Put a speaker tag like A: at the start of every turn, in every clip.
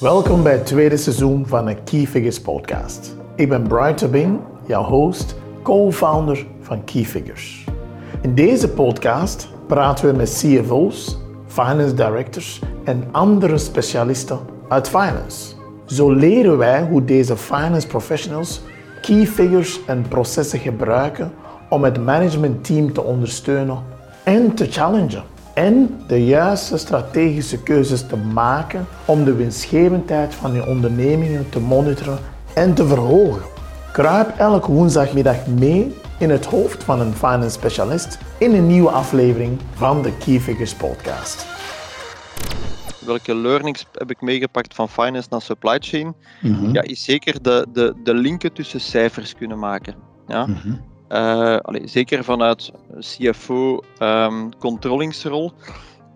A: Welkom bij het tweede seizoen van de Key Figures podcast. Ik ben Brian Tabing, jouw host, co-founder van Key Figures. In deze podcast praten we met CFO's, finance directors en andere specialisten uit finance. Zo leren wij hoe deze finance professionals key figures en processen gebruiken om het managementteam te ondersteunen en te challengen. En de juiste strategische keuzes te maken om de winstgevendheid van je ondernemingen te monitoren en te verhogen. Kruip elke woensdagmiddag mee in het hoofd van een finance specialist in een nieuwe aflevering van de Key Figures podcast.
B: Welke learnings heb ik meegepakt van finance naar supply chain? Ja, is zeker de, de, de linken tussen cijfers kunnen maken. Ja? Uh, allee, zeker vanuit CFO um, controllingsrol.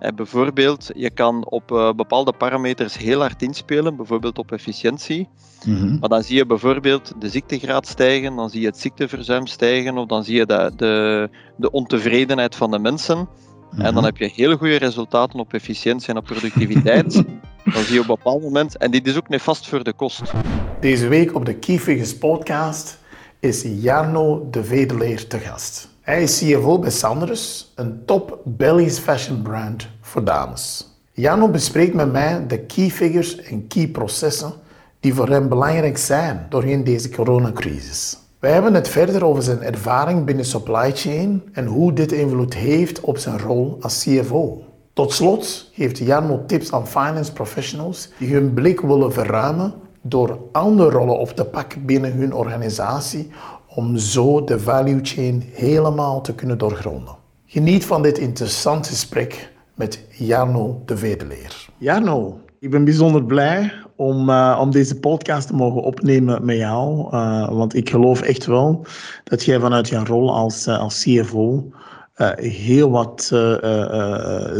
B: Uh, bijvoorbeeld, je kan op uh, bepaalde parameters heel hard inspelen, bijvoorbeeld op efficiëntie. Mm-hmm. Maar dan zie je bijvoorbeeld de ziektegraad stijgen, dan zie je het ziekteverzuim stijgen, of dan zie je de, de, de ontevredenheid van de mensen. Mm-hmm. En dan heb je heel goede resultaten op efficiëntie en op productiviteit. dan zie je op een bepaald moment, en dit is ook nefast voor de kost.
A: Deze week op de Key Figures podcast is Jarno de Vedeleer te gast. Hij is CFO bij Sanders, een top Belgisch fashion brand voor dames. Jarno bespreekt met mij de key figures en key processen die voor hem belangrijk zijn doorheen deze coronacrisis. Wij hebben het verder over zijn ervaring binnen supply chain en hoe dit invloed heeft op zijn rol als CFO. Tot slot geeft Jarno tips aan finance professionals die hun blik willen verruimen door andere rollen op te pakken binnen hun organisatie om zo de value chain helemaal te kunnen doorgronden. Geniet van dit interessante gesprek met Jarno de Vedeleer. Jarno, ik ben bijzonder blij om, uh, om deze podcast te mogen opnemen met jou. Uh, want ik geloof echt wel dat jij vanuit jouw rol als, uh, als CFO heel wat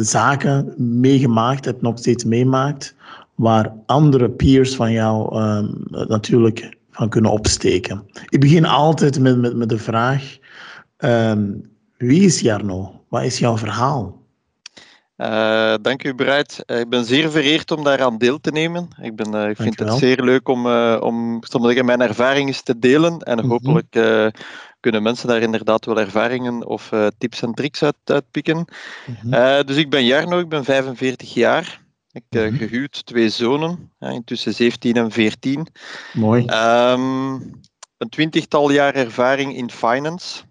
A: zaken meegemaakt hebt, nog steeds meemaakt waar andere peers van jou um, natuurlijk van kunnen opsteken. Ik begin altijd met, met, met de vraag: um, wie is Jarno? Wat is jouw verhaal?
B: Uh, dank u, Bruid. Uh, ik ben zeer vereerd om daaraan deel te nemen. Ik, ben, uh, ik vind het zeer leuk om, om zeggen, mijn ervaringen te delen. En -hmm. hopelijk kunnen mensen daar inderdaad wel ervaringen of tips en tricks uit, uitpikken. -hmm. dus ik ben Jarno, ik ben 45 jaar. Ik heb uh, gehuwd, twee zonen, intussen 17 en 14.
A: Mooi.
B: Um, een twintigtal jaar ervaring in finance.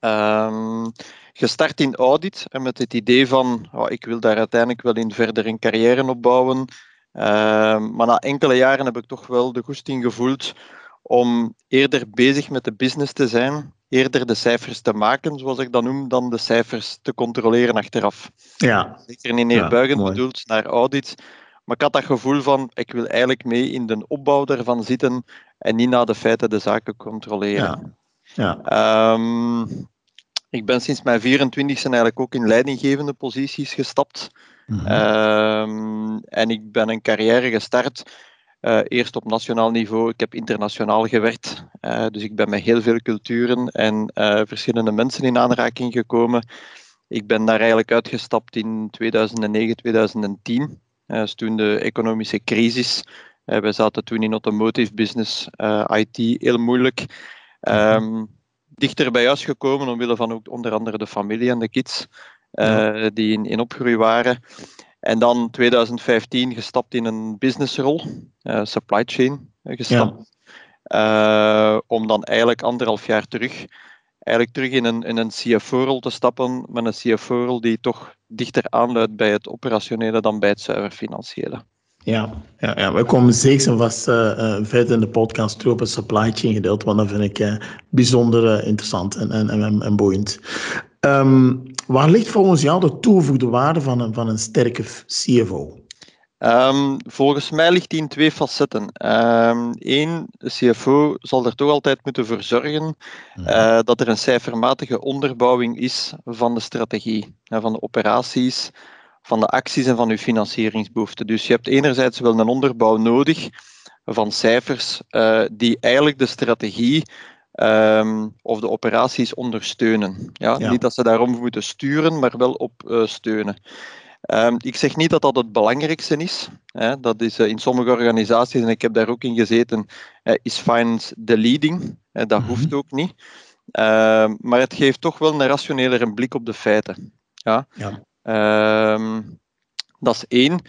B: Um, gestart in audit en met het idee van, oh, ik wil daar uiteindelijk wel in verder een carrière opbouwen. Um, maar na enkele jaren heb ik toch wel de goesting gevoeld om eerder bezig met de business te zijn, eerder de cijfers te maken, zoals ik dat noem, dan de cijfers te controleren achteraf.
A: Ja.
B: Zeker niet neerbuigend ja, bedoeld naar audit. Maar ik had dat gevoel van, ik wil eigenlijk mee in de opbouw daarvan zitten en niet na de feiten de zaken controleren.
A: Ja. ja.
B: Um, ik ben sinds mijn 24e eigenlijk ook in leidinggevende posities gestapt. Mm-hmm. Um, en ik ben een carrière gestart uh, eerst op nationaal niveau, ik heb internationaal gewerkt. Uh, dus ik ben met heel veel culturen en uh, verschillende mensen in aanraking gekomen. Ik ben daar eigenlijk uitgestapt in 2009, 2010. dus toen de economische crisis. we zaten toen in automotive business, IT, heel moeilijk. Um, dichter bij huis gekomen omwille van ook onder andere de familie en de kids die in, in opgroei waren. En dan 2015 gestapt in een businessrol, uh, supply chain uh, gestapt. Ja. Uh, om dan eigenlijk anderhalf jaar terug, eigenlijk terug in een, in een CFO-rol te stappen, met een CFO-rol die toch dichter aanluidt bij het operationele dan bij het zuiver financiële.
A: Ja, ja, ja, we komen zeker en vast uh, uh, verder in de podcast terug op het supply chain gedeelte, want dat vind ik uh, bijzonder interessant en, en, en, en boeiend. Um, waar ligt volgens jou de toegevoegde waarde van een, van een sterke CFO?
B: Um, volgens mij ligt die in twee facetten. Eén, um, de CFO zal er toch altijd moeten voor zorgen uh, dat er een cijfermatige onderbouwing is van de strategie, van de operaties, van de acties en van uw financieringsbehoeften. Dus je hebt enerzijds wel een onderbouw nodig van cijfers uh, die eigenlijk de strategie um, of de operaties ondersteunen. Ja? ja? Niet dat ze daarom moeten sturen, maar wel op uh, steunen. Ehm, ik zeg niet dat dat het belangrijkste is. Hè. Dat is in sommige organisaties, en ik heb daar ook in gezeten, is finance de leading. dat mhm. hoeft ook niet. Ehm, maar het geeft toch wel een rationelere blik op de feiten. Ja? ja. Ehm, dat is één.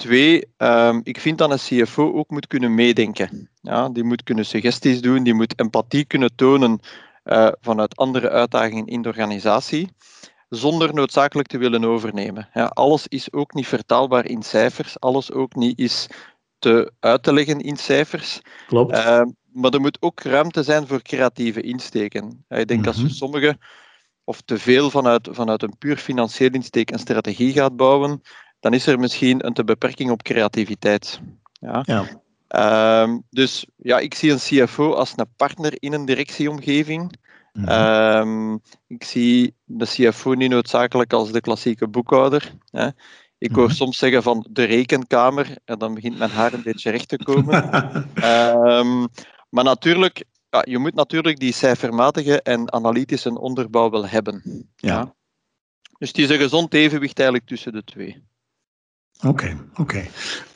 B: Twee, um, ik vind dat een CFO ook moet kunnen meedenken. Ja, die moet kunnen suggesties doen, die moet empathie kunnen tonen uh, vanuit andere uitdagingen in de organisatie, zonder noodzakelijk te willen overnemen. Ja, alles is ook niet vertaalbaar in cijfers, alles ook niet is te uit te leggen in cijfers.
A: Klopt. Uh,
B: maar er moet ook ruimte zijn voor creatieve insteken. Ik denk als je mhm. sommige of te veel vanuit, vanuit een puur financieel insteek een strategie gaat bouwen, dan is er misschien een te beperking op creativiteit. Ja. ja. Ehm, dus ja, ik zie een CFO als een partner in een directieomgeving. Mhm. Ehm, ik zie de CFO niet noodzakelijk als de klassieke boekhouder. Hè. Ik hoor mhm. soms zeggen van de rekenkamer, en dan begint mijn haar een beetje recht te komen. um, maar natuurlijk, ja, je moet natuurlijk die cijfermatige en analytische onderbouw wel hebben. Ja. Dus het is een gezond evenwicht eigenlijk tussen de twee.
A: Oké, oké.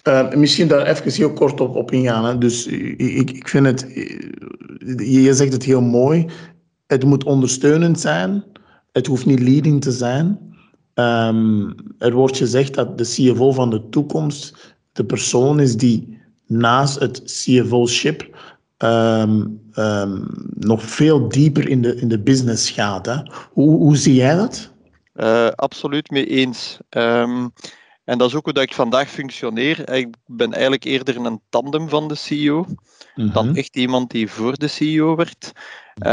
A: Eh, misschien daar even heel kort op, op ingaan. Dus ik, ik vind het, je zegt het heel mooi. Het moet ondersteunend zijn. Het hoeft niet leading te zijn. Um, er wordt gezegd dat de CFO van de toekomst de persoon is die naast het CFO-ship um, um, nog veel dieper in de, in de business gaat. Hè? Hoe, hoe zie jij dat?
B: Absoluut mee eens. En dat is ook hoe dat ik vandaag functioneer. Ik ben eigenlijk eerder een tandem van de CEO mm -hmm. dan echt iemand die voor de CEO werd. Uh,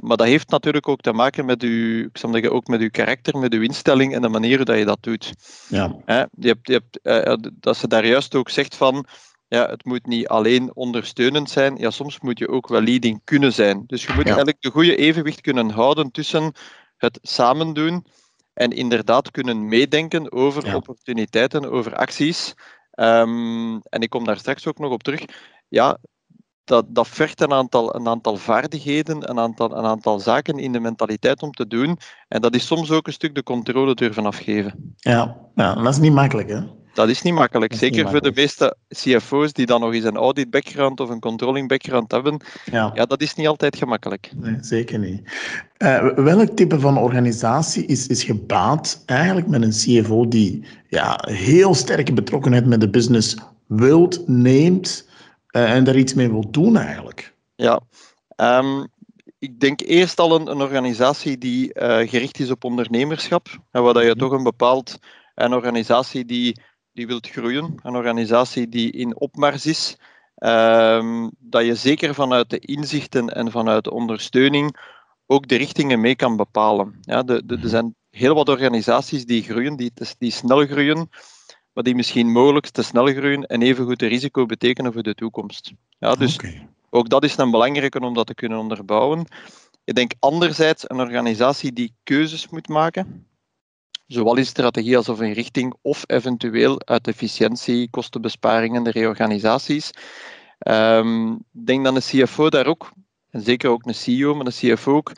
B: maar dat heeft natuurlijk ook te maken met uw, ik zeggen, ook met uw karakter, met uw instelling en de manier hoe dat je dat doet. Ja. Uh, je hebt, je hebt, uh, dat ze daar juist ook zegt van, ja, het moet niet alleen ondersteunend zijn, ja, soms moet je ook wel leading kunnen zijn. Dus je moet eigenlijk de goede evenwicht kunnen houden tussen het samen doen en inderdaad kunnen meedenken over opportuniteiten, over acties. Um, en ik kom daar straks ook nog op terug. Ja, dat, dat vergt een aantal, een aantal vaardigheden, een aantal, een aantal zaken in de mentaliteit om te doen. En dat is soms ook een stuk de controle durven afgeven.
A: Ja, ja dat is niet makkelijk, hè?
B: Dat is niet makkelijk. Zeker voor de meeste CFO's die dan nog eens een audit background of een controlling background hebben. Ja, ja dat is niet altijd gemakkelijk.
A: Nee, zeker niet. Uh, welk type van organisatie is, is gebaat eigenlijk met een CFO die ja, heel sterke betrokkenheid met de business wilt, neemt uh, en daar iets mee wil doen eigenlijk?
B: Ja, um, ik denk eerst al een, een organisatie die uh, gericht is op ondernemerschap. En waar dat je mhm. toch een bepaald een organisatie die die wilt groeien, een organisatie die in opmars is, um, dat je zeker vanuit de inzichten en vanuit de ondersteuning ook de richtingen mee kan bepalen. Ja, de, de, er mhm. zijn heel wat organisaties die groeien, die, die snel groeien, maar die misschien mogelijk te snel groeien en evengoed een risico betekenen voor de toekomst. Ja, dus ook dat is een belangrijke om dat te kunnen onderbouwen. Ik denk anderzijds een organisatie die keuzes moet maken, zowel in strategie als in richting, of eventueel uit efficiëntie, kostenbesparingen, de reorganisaties. Um, ik denk dat een CFO daar ook, en zeker ook een CEO, maar een CFO ook,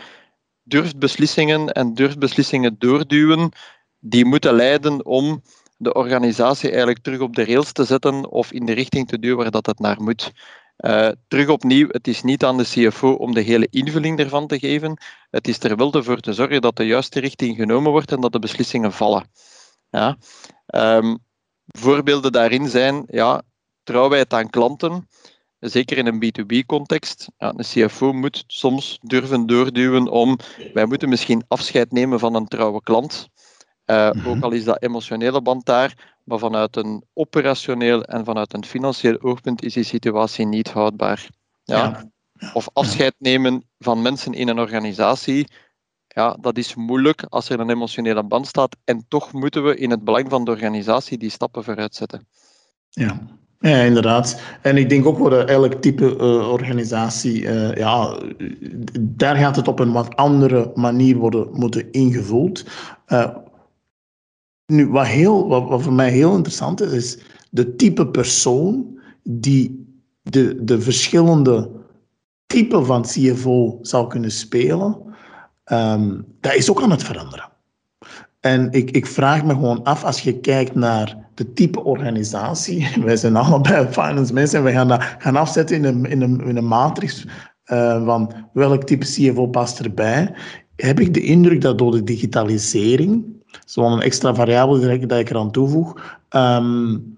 B: durft beslissingen en durft beslissingen doorduwen die moeten leiden om de organisatie eigenlijk terug op de rails te zetten of in de richting te duwen waar dat het naar moet. Uh, terug opnieuw, het is niet aan de CFO om de hele invulling ervan te geven. Het is er wel voor te zorgen dat de juiste richting genomen wordt en dat de beslissingen vallen. Ja. Um, voorbeelden daarin zijn ja, trouwheid aan klanten, zeker in een B2B-context. Ja, CFO moet soms durven doorduwen om, wij moeten misschien afscheid nemen van een trouwe klant. Uh, mm -hmm. Ook al is dat emotionele band daar, maar vanuit een operationeel en vanuit een financieel oogpunt is die situatie niet houdbaar. Ja? Of afscheid nemen van mensen in een organisatie, ja, dat is moeilijk als er een emotionele band staat. En toch moeten we in het belang van de organisatie die stappen vooruit zetten.
A: Ja, ja, inderdaad. En ik denk ook voor elk type uh, organisatie, uh, ja, daar gaat het op een wat andere manier worden moeten ingevuld. Uh, nu, wat, heel, wat, voor mij heel interessant is, is de type persoon die de, de verschillende typen van CFO zou kunnen spelen, um, dat is ook aan het veranderen. En ik, ik vraag me gewoon af, als je kijkt naar de type organisatie, wij zijn allebei finance mensen en we gaan dat gaan afzetten in een, in een, in een matrix uh, van welk type CFO past erbij, heb ik de indruk dat door de digitalisering, zo'n extra variabele dat ik eraan toevoeg, um,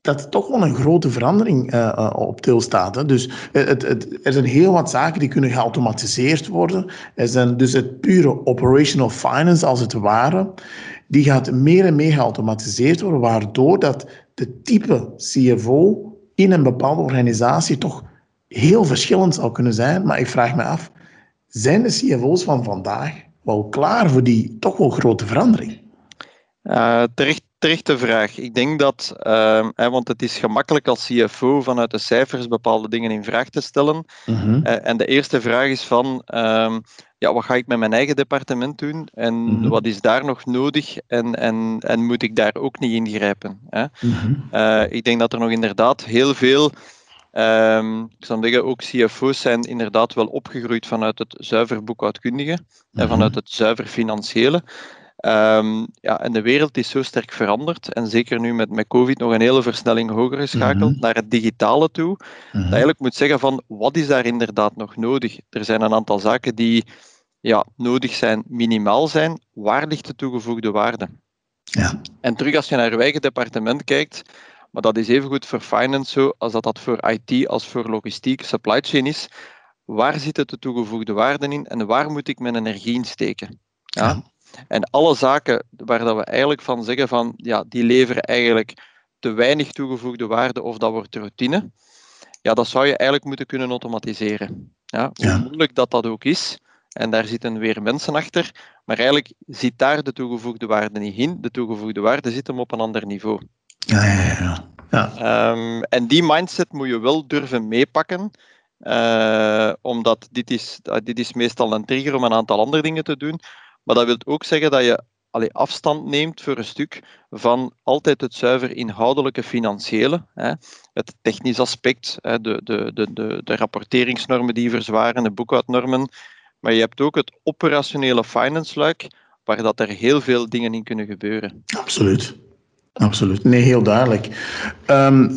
A: dat toch wel een grote verandering uh, op til staat. Hè. Dus het, het, er zijn heel wat zaken die kunnen geautomatiseerd worden. Er zijn dus het pure operational finance, als het ware, die gaat meer en meer geautomatiseerd worden, waardoor dat de type CFO in een bepaalde organisatie toch heel verschillend zal kunnen zijn. Maar ik vraag me af, zijn de CFO's van vandaag wel klaar voor die toch wel grote verandering?
B: Uh, terecht terechte vraag. Ik denk dat, uh, hè, want het is gemakkelijk als CFO vanuit de cijfers bepaalde dingen in vraag te stellen. Mm en de eerste vraag is van, uh, ja, wat ga ik met mijn eigen departement doen en mm wat is daar nog nodig en, en, en moet ik daar ook niet ingrijpen? Hè? Mm ik denk dat er nog inderdaad heel veel Um, ik zou zeggen, ook CFO's zijn inderdaad wel opgegroeid vanuit het zuiver boekhoudkundige en vanuit het zuiver financiële. Um, ja, en de wereld is zo sterk veranderd, en zeker nu met, met COVID nog een hele versnelling hoger geschakeld mhm. naar het digitale toe, dat je mhm. eigenlijk moet zeggen van wat is daar inderdaad nog nodig? Er zijn een aantal zaken die ja, nodig zijn, minimaal zijn. Waar ligt de toegevoegde waarde? Ja. En terug als je naar je eigen departement kijkt, maar dat is evengoed voor finance zo als dat dat voor IT als voor logistiek, supply chain is. Waar zit de toegevoegde waarde in en waar moet ik mijn energie in steken? ja. En alle zaken waar dat we eigenlijk van zeggen van ja, die leveren eigenlijk te weinig toegevoegde waarde of dat wordt routine, ja, dat zou je eigenlijk moeten kunnen automatiseren. Ja, hoe moeilijk dat dat ook is, en daar zitten weer mensen achter, maar eigenlijk zit daar de toegevoegde waarde niet in. De toegevoegde waarde zit hem op een ander niveau. Ja, ja, ja. ja. Um, en die mindset moet je wel durven meepakken. Uh, omdat dit is, dit is meestal een trigger om een aantal andere dingen te doen. Maar dat wil ook zeggen dat je afstand neemt voor een stuk van altijd het zuiver inhoudelijke financiële. Hè. Het technisch aspect, hè, de, de, de, de, rapporteringsnormen die verzwaren, de boekhoudnormen. Maar je hebt ook het operationele finance-luik, waar dat er heel veel dingen in kunnen gebeuren.
A: Absoluut. Absoluut. Nee, heel duidelijk. Um,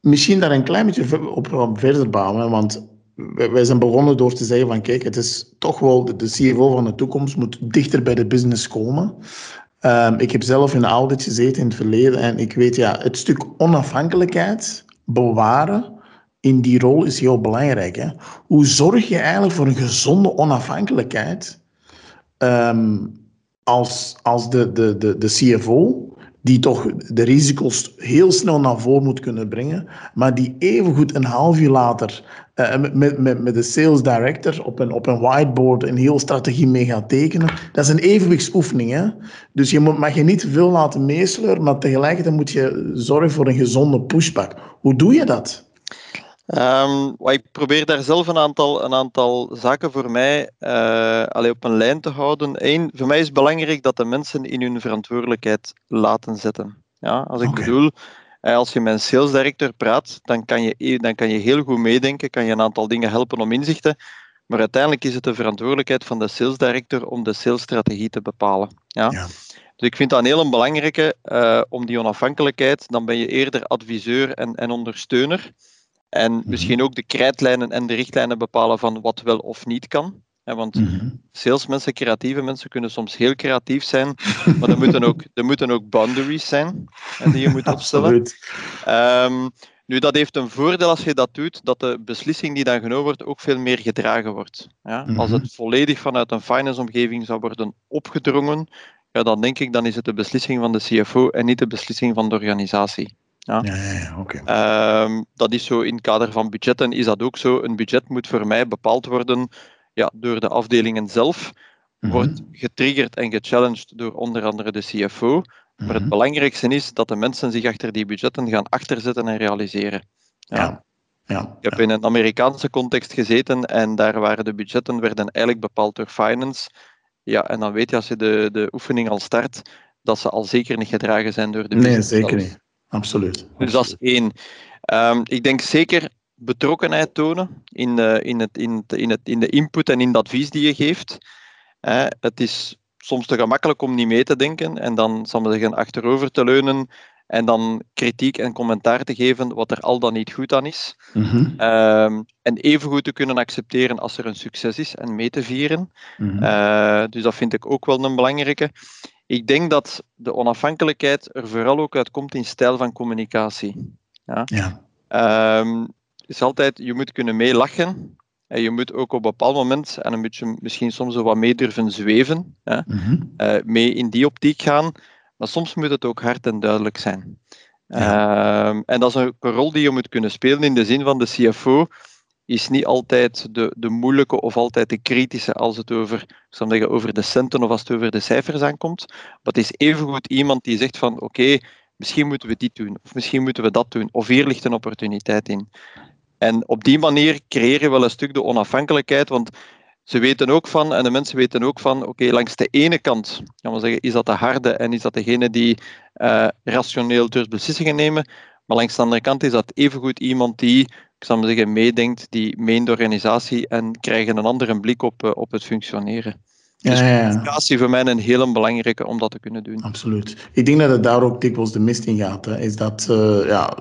A: misschien daar een klein beetje op, op verder bouwen, want wij zijn begonnen door te zeggen van kijk, het is toch wel de, CFO van de toekomst moet dichter bij de business komen. Um, ik heb zelf in audit gezeten in het verleden en ik weet ja, het stuk onafhankelijkheid bewaren in die rol is heel belangrijk. Hè? Hoe zorg je eigenlijk voor een gezonde onafhankelijkheid um, als, als de, de, de, de CFO die toch de risico's heel snel naar voren moet kunnen brengen, maar die evengoed een half uur later uh, met, met, met de sales director op een, op een whiteboard een heel strategie mee gaat tekenen. Dat is een evenwichtsoefening. Hè? Dus je mag je niet veel laten meesleuren, maar tegelijkertijd moet je zorgen voor een gezonde pushback. Hoe doe je dat?
B: Um, ik probeer daar zelf een aantal, een aantal zaken voor mij uh, op een lijn te houden. Eén, voor mij is het belangrijk dat de mensen in hun verantwoordelijkheid laten zetten. Ja, als ik bedoel, eh, als je met een sales director praat, dan kan, je, e-, dan kan je heel goed meedenken, kan je een aantal dingen helpen om inzichten. Maar uiteindelijk is het de verantwoordelijkheid van de sales director om de salesstrategie te bepalen. Ja? ja. Dus ik vind dat een heel belangrijke, uh, om die onafhankelijkheid, dan ben je eerder adviseur en, en ondersteuner. En mhm. misschien ook de krijtlijnen en de richtlijnen bepalen van wat wel of niet kan. want mm salesmensen, creatieve mensen kunnen soms heel creatief zijn, maar er moeten ook, er moeten ook boundaries zijn die je moet opstellen. Um, nu, dat heeft een voordeel als je dat doet, dat de beslissing die dan genomen wordt ook veel meer gedragen wordt. Ja? Als mhm. het volledig vanuit een finance-omgeving zou worden opgedrongen, ja, dan denk ik dan is het de beslissing van de CFO en niet de beslissing van de organisatie. Ja, ja. Ehm, dat is zo in het kader van budgetten, is dat ook zo. Een budget moet voor mij bepaald worden ja, door de afdelingen zelf, mhm. wordt getriggerd en gechallenged door onder andere de CFO. Maar het mhm. belangrijkste is dat de mensen zich achter die budgetten gaan achterzetten en realiseren. Ja. ja. Ik heb in een Amerikaanse context gezeten en daar waren de budgetten werden eigenlijk bepaald door finance. Ja, en dan weet je als je de, de oefening al start, dat ze al zeker niet gedragen zijn door de
A: Nee, zeker niet. Absoluut.
B: Dus dat is één. Um, ik denk zeker betrokkenheid tonen in de, in, het, in, het, in, het, in de input en in het advies die je geeft. het is soms te gemakkelijk om niet mee te denken en dan, zal we zeggen, achterover te leunen en dan kritiek en commentaar te geven wat er al dan niet goed aan is. Mm -hmm. en even goed te kunnen accepteren als er een succes is en mee te vieren. Mhm. Eh, dus dat vind ik ook wel een belangrijke. Ik denk dat de onafhankelijkheid er vooral ook uitkomt in stijl van communicatie. Ja. ja. Um, is altijd, je moet kunnen meelachen. En je moet ook op een bepaald moment, en een beetje misschien soms wat mee durven zweven, hè, mhm. eh, mee in die optiek gaan. Maar soms moet het ook hard en duidelijk zijn. Ehm, en dat is een rol die je moet kunnen spelen in de zin van de CFO is niet altijd de, de moeilijke of altijd de kritische als het over, zeggen, over de centen of als het over de cijfers aankomt. Maar het is evengoed iemand die zegt van oké, misschien moeten we dit doen, of misschien moeten we dat doen, of hier ligt een opportuniteit in. En op die manier creëer je wel een stuk de onafhankelijkheid, want ze weten ook van, en de mensen weten ook van, oké, langs de ene kant gaan we zeggen, is dat de harde en is dat degene die uh, rationeel durft beslissingen nemen, maar langs de andere kant is dat evengoed iemand die, ik zal maar zeggen, meedenkt, die meent de organisatie en krijgen een andere blik op, uh, op het functioneren. Dus ja, ja, communicatie voor mij een hele belangrijke om dat te kunnen doen.
A: Absoluut. Ik denk dat het daar ook dikwijls de mist in gaat. Hè. Is dat, uh, ja,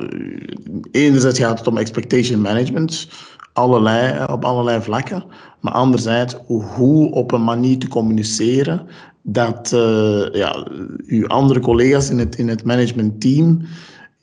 A: enerzijds gaat het om expectation management, allerlei, op allerlei vlakken. Maar anderzijds, hoe op een manier te communiceren dat uh, ja, uw andere collega's in het, in het managementteam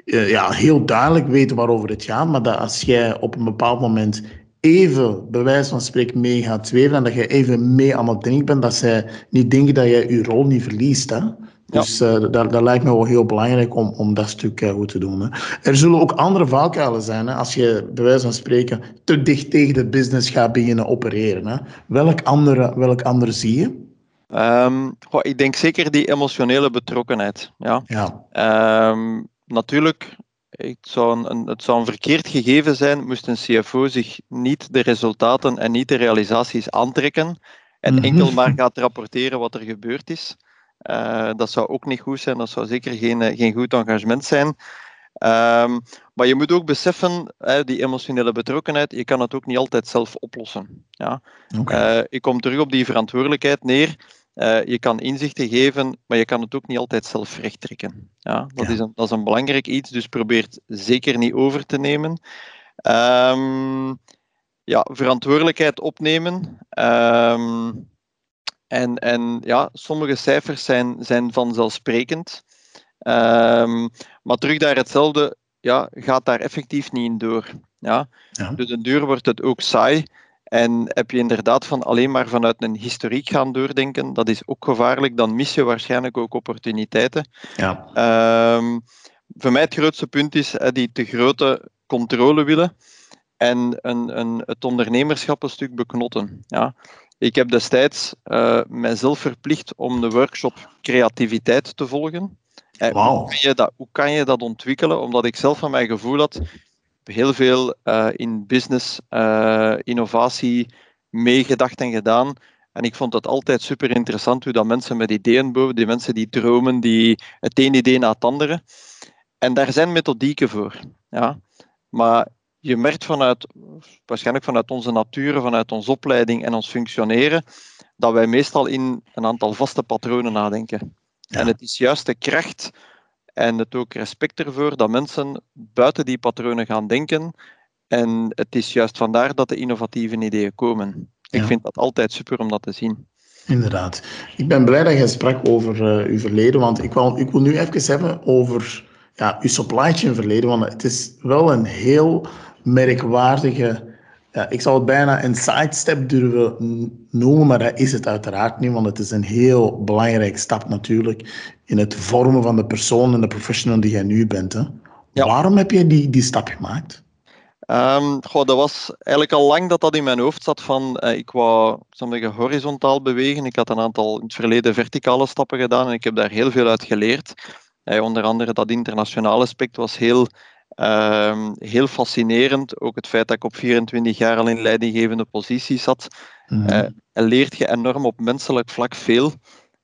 A: uh, ja, heel duidelijk weten waarover het gaat. Maar dat als jij op een bepaald moment even, bij wijze van spreken, mee gaat zweven en dat je even mee aan het denken bent, dat zij niet denken dat jij je rol niet verliest. Hè? Dus ja. uh, dat, dat, lijkt me wel heel belangrijk om, om dat stuk uh, goed te doen. Hè. Er zullen ook andere valkuilen zijn. Hè, als je bij wijze van spreken te dicht tegen de business gaat beginnen opereren. Hè. Welk, andere, welk andere zie je?
B: Um, goh, ik denk zeker die emotionele betrokkenheid. Ja. ja. Um, natuurlijk, het zou, een, het zou een verkeerd gegeven zijn moest een CFO zich niet de resultaten en niet de realisaties aantrekken en mm -hmm. enkel maar gaat rapporteren wat er gebeurd is. Uh, dat zou ook niet goed zijn, dat zou zeker geen, eh, geen goed engagement zijn. Um, maar je moet ook beseffen, hè, die emotionele betrokkenheid, je kan het ook niet altijd zelf oplossen. Ja? Okay. Uh, ik kom terug op die verantwoordelijkheid neer. Uh, je kan inzichten geven, maar je kan het ook niet altijd zelf rechttrekken. Ja, dat, ja. Is een, dat is een belangrijk iets, dus probeer het zeker niet over te nemen. Um, ja, verantwoordelijkheid opnemen. Um, en, en ja, sommige cijfers zijn, zijn vanzelfsprekend. Um, maar terug daar hetzelfde, ja, gaat daar effectief niet in door. Ja? ja. Dus een duur wordt het ook saai. En heb je inderdaad van alleen maar vanuit een historiek gaan doordenken, dat is ook gevaarlijk. Dan mis je waarschijnlijk ook opportuniteiten. Ja. Um, voor mij het grootste punt is uh, die te grote controle willen en een, een, het ondernemerschap een stuk beknotten. Ja. Ik heb destijds uh, mijzelf verplicht om de workshop creativiteit te volgen. Wow. hoe, kan je dat, hoe kan je dat ontwikkelen? Omdat ik zelf van mijn gevoel had, heel veel uh, in business innovatie meegedacht en gedaan. En ik vond het altijd super interessant hoe dat mensen met ideeën boven, die mensen die dromen, die het een idee na het andere. En daar zijn methodieken voor. Ja. Maar je merkt vanuit, waarschijnlijk vanuit onze natuur, vanuit onze opleiding en ons functioneren, dat wij meestal in een aantal vaste patronen nadenken. Ja. En het is juist de kracht en het ook respect ervoor dat mensen buiten die patronen gaan denken. En het is juist vandaar dat de innovatieve ideeën komen. Ik vind dat altijd super om dat te zien.
A: Inderdaad. Ik ben blij dat je sprak over uh, uw verleden, want ik wil, ik wil nu even hebben over ja, uw supply chain verleden, want het is wel een heel merkwaardige, ja, ik zal het bijna een sidestep durven noemen, maar dat is het uiteraard niet, want het is een heel belangrijke stap natuurlijk in het vormen van de persoon en de professional die jij nu bent. Hè. Ja. Waarom heb je die, die stap gemaakt?
B: Um, goh, dat was eigenlijk al lang dat dat in mijn hoofd zat van uh, ik wou zeggen, horizontaal bewegen. Ik had een aantal in het verleden verticale stappen gedaan en ik heb daar heel veel uit geleerd. Uh, onder andere dat internationale aspect was heel Um, heel fascinerend, ook het feit dat ik op 24 jaar al in leidinggevende posities zat. Mm -hmm. uh, leert je enorm op menselijk vlak veel.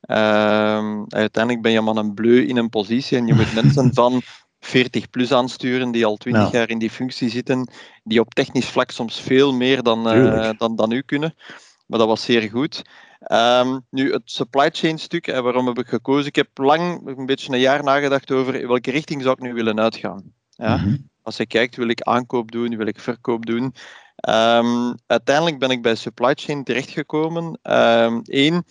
B: Um, uiteindelijk ben je man een bleu in een positie en je moet mensen van 40 plus aansturen die al 20 jaar in die functie zitten, die op technisch vlak soms veel meer dan, uh, dan, dan u kunnen. maar dat was zeer goed. Ehm, nu, het supply chain stuk, en waarom heb ik gekozen? Ik heb lang, een beetje een jaar nagedacht over in welke richting zou ik nu willen uitgaan. Ja? Mhm. Als je kijkt, wil ik aankoop doen, wil ik verkoop doen. Um, uiteindelijk ben ik bij supply chain terechtgekomen. Eén, um,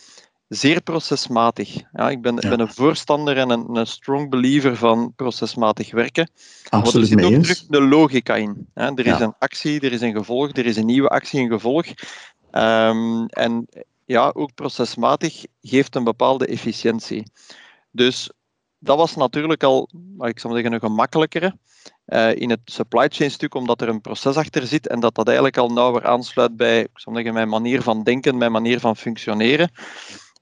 B: zeer procesmatig. Ja, ik ben, ben, een voorstander en een, een, strong believer van procesmatig werken.
A: Absoluut
B: er zit ook terug de logica in. Hè. Er is een actie, er is een gevolg, er is een nieuwe actie, een gevolg. Um, en ja, ook procesmatig geeft een bepaalde efficiëntie. Dus dat was natuurlijk al, ik zou zeggen, een gemakkelijkere uh, in het supply chain stuk, omdat er een proces achter zit en dat dat eigenlijk al nauwer aansluit bij ik zou zeggen, mijn manier van denken, mijn manier van functioneren.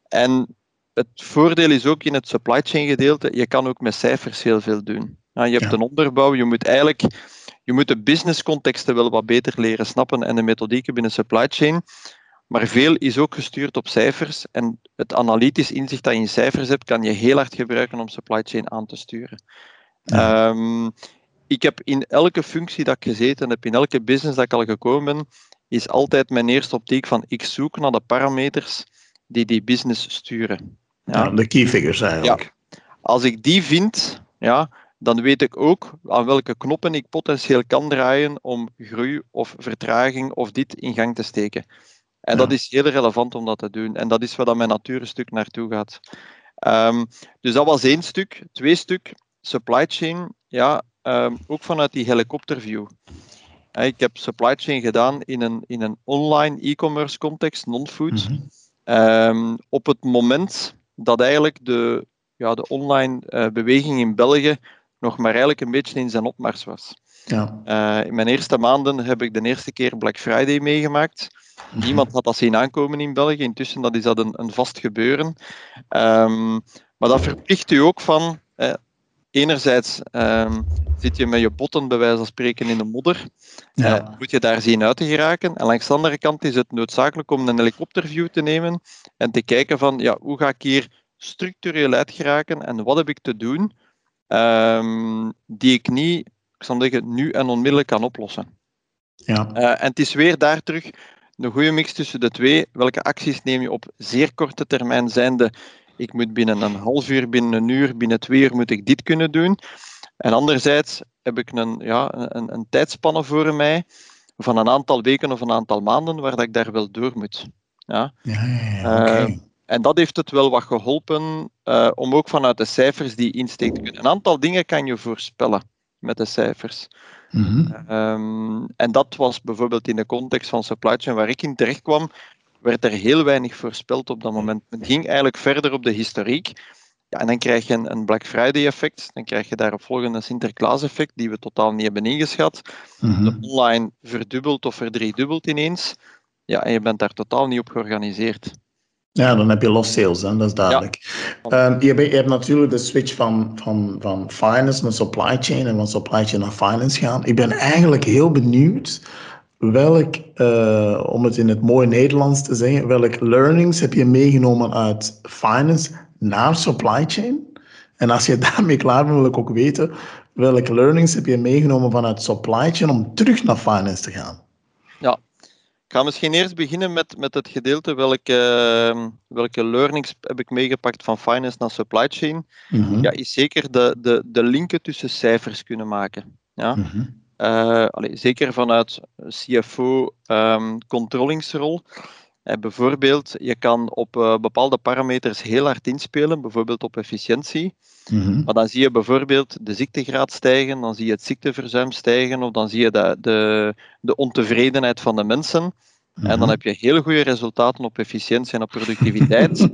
B: En het voordeel is ook in het supply chain gedeelte, je kan ook met cijfers heel veel doen. Ja, je hebt een onderbouw, je moet eigenlijk je moet de businesscontexten wel wat beter leren snappen en de methodieken binnen supply chain. Maar veel is ook gestuurd op cijfers. En het analytisch inzicht dat je in cijfers hebt, kan je heel hard gebruiken om supply chain aan te sturen. Ehm, ik heb in elke functie dat ik gezeten heb, in elke business dat ik al gekomen ben, is altijd mijn eerste optiek van ik zoek naar de parameters die die business sturen.
A: Ja, de key figures eigenlijk.
B: Ja. Als ik die vind, ja, dan weet ik ook aan welke knoppen ik potentieel kan draaien om groei of vertraging of dit in gang te steken. En dat is heel relevant om dat te doen. En dat is waar dat mijn natuurstuk naartoe gaat. Um, dus dat was één stuk. Twee stuk, supply chain. Ja, um, ook vanuit die helikopterview. Ik heb supply chain gedaan in een, in een online e-commerce context, non-food. Mm um, op het moment dat eigenlijk de, ja, de online uh, beweging in België nog maar eigenlijk een beetje in zijn opmars was. Ja. Uh, in mijn eerste maanden heb ik de eerste keer Black Friday meegemaakt. Niemand had dat zien aankomen in België. Intussen dat is dat een, een vast gebeuren. Um, maar dat verplicht u ook van. Eh, enerzijds um, zit je met je botten bij wijze van spreken in de modder. Ja. Uh, moet je daar zien uit te geraken. En langs de andere kant is het noodzakelijk om een helikopterview te nemen en te kijken van ja, hoe ga ik hier structureel uit geraken en wat heb ik te doen um, die ik niet, ik zal zeggen, nu en onmiddellijk kan oplossen. Ja. Uh, en het is weer daar terug een goede mix tussen de twee. Welke acties neem je op zeer korte termijn zijnde? Ik moet binnen een half uur, binnen een uur, binnen twee uur moet ik dit kunnen doen. En anderzijds heb ik een, ja, een, een tijdspanne voor mij van een aantal weken of een aantal maanden waar dat ik daar wel door moet. Ja, ja, ja, uh, en dat heeft het wel wat geholpen uh, om ook vanuit de cijfers die insteek te kunnen. Een aantal dingen kan je voorspellen met de cijfers. Mm um, en dat was bijvoorbeeld in de context van supply chain waar ik in terecht kwam, werd er heel weinig voorspeld op dat moment. Het ging eigenlijk verder op de historiek. Ja, en dan krijg je een, een Black Friday effect, dan krijg je daarop volgende een Sinterklaas effect, die we totaal niet hebben ingeschat. Mm De online verdubbelt of verdriedubbelt ineens. Ja, en je bent daar totaal niet op georganiseerd.
A: Ja, dan heb je lost sales, hè? dat is duidelijk. Ja. Um, je, je, hebt natuurlijk de switch van, van, van finance naar supply chain en van supply chain naar finance gaan. Ik ben eigenlijk heel benieuwd welk, uh, om het in het mooie Nederlands te zeggen, welke learnings heb je meegenomen uit finance naar supply chain? En als je daarmee klaar bent, wil ik ook weten welke learnings heb je meegenomen vanuit supply chain om terug naar finance te gaan?
B: Ja, ik ga misschien eerst beginnen met, met het gedeelte welke, ehm, welke learnings heb ik meegepakt van finance naar supply chain. Mm Ja, is zeker de, de, de linken tussen cijfers kunnen maken. Ja? Mm zeker vanuit CFO um, ehm, controllingsrol. Uh, bijvoorbeeld, je kan op uh, bepaalde parameters heel hard inspelen, bijvoorbeeld op efficiëntie. Mm Maar dan zie je bijvoorbeeld de ziektegraad stijgen, dan zie je het ziekteverzuim stijgen, of dan zie je de, de, de ontevredenheid van de mensen. En dan mhm. heb je heel goede resultaten op efficiëntie en op productiviteit.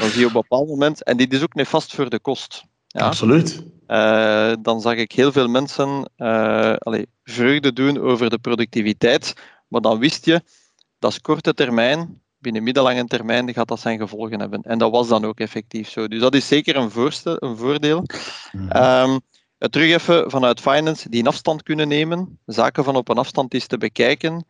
B: dan zie je op een bepaald moment, en dit is ook nefast voor de kost.
A: Ja? Absoluut.
B: Uh, dan zag ik heel veel mensen uh, allez, vreugde doen over de productiviteit, maar dan wist je, dat is korte termijn, binnen middellange termijn gaat dat zijn gevolgen hebben. En dat was dan ook effectief zo. Dus dat is zeker een, voorstel, een voordeel. Mm um, terug even vanuit finance, die een afstand kunnen nemen, zaken van op een afstand is te bekijken.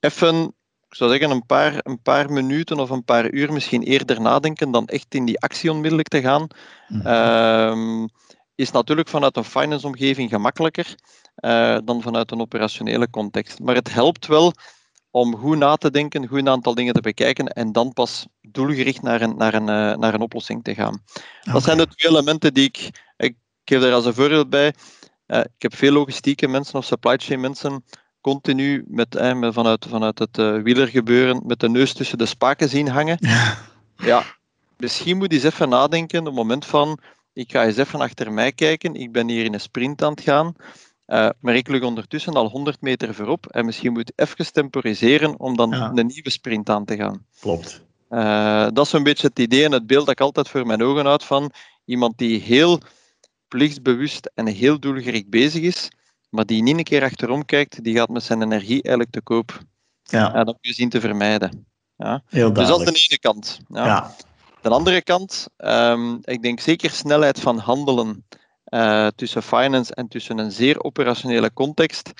B: Even, ik zou zeggen, een paar, een paar minuten of een paar uur misschien eerder nadenken dan echt in die actie onmiddellijk te gaan. Mm um, is natuurlijk vanuit een finance-omgeving gemakkelijker uh, dan vanuit een operationele context. Maar het helpt wel om goed na te denken, goed een aantal dingen te bekijken en dan pas doelgericht naar een, naar een, eh, naar een oplossing te gaan. Dat zijn de twee elementen die ik, ik geef er als een voorbeeld bij. Uh, ik heb veel logistieke mensen of supply chain mensen continu met, eh, met vanuit, vanuit het uh, wielergebeuren met de neus tussen de spaken zien hangen. Ja. ja, misschien moet je eens even nadenken op het moment van ik ga eens even achter mij kijken, ik ben hier in een sprint aan het gaan. Uh, maar ik lig ondertussen al 100 meter voorop en misschien moet ik even temporiseren om dan een nieuwe sprint aan te gaan.
A: Klopt.
B: Uh, dat is een beetje het idee en het beeld dat ik altijd voor mijn ogen houd van iemand die heel plichtsbewust en heel doelgericht bezig is, maar die niet een keer achterom kijkt, die gaat met zijn energie eigenlijk te koop. Ja. En dat moet je zien te vermijden. Ja. Heel dus dat is de ene kant. Ja. ja. De andere kant, um, ik denk zeker snelheid van handelen uh, tussen finance en tussen een zeer operationele context.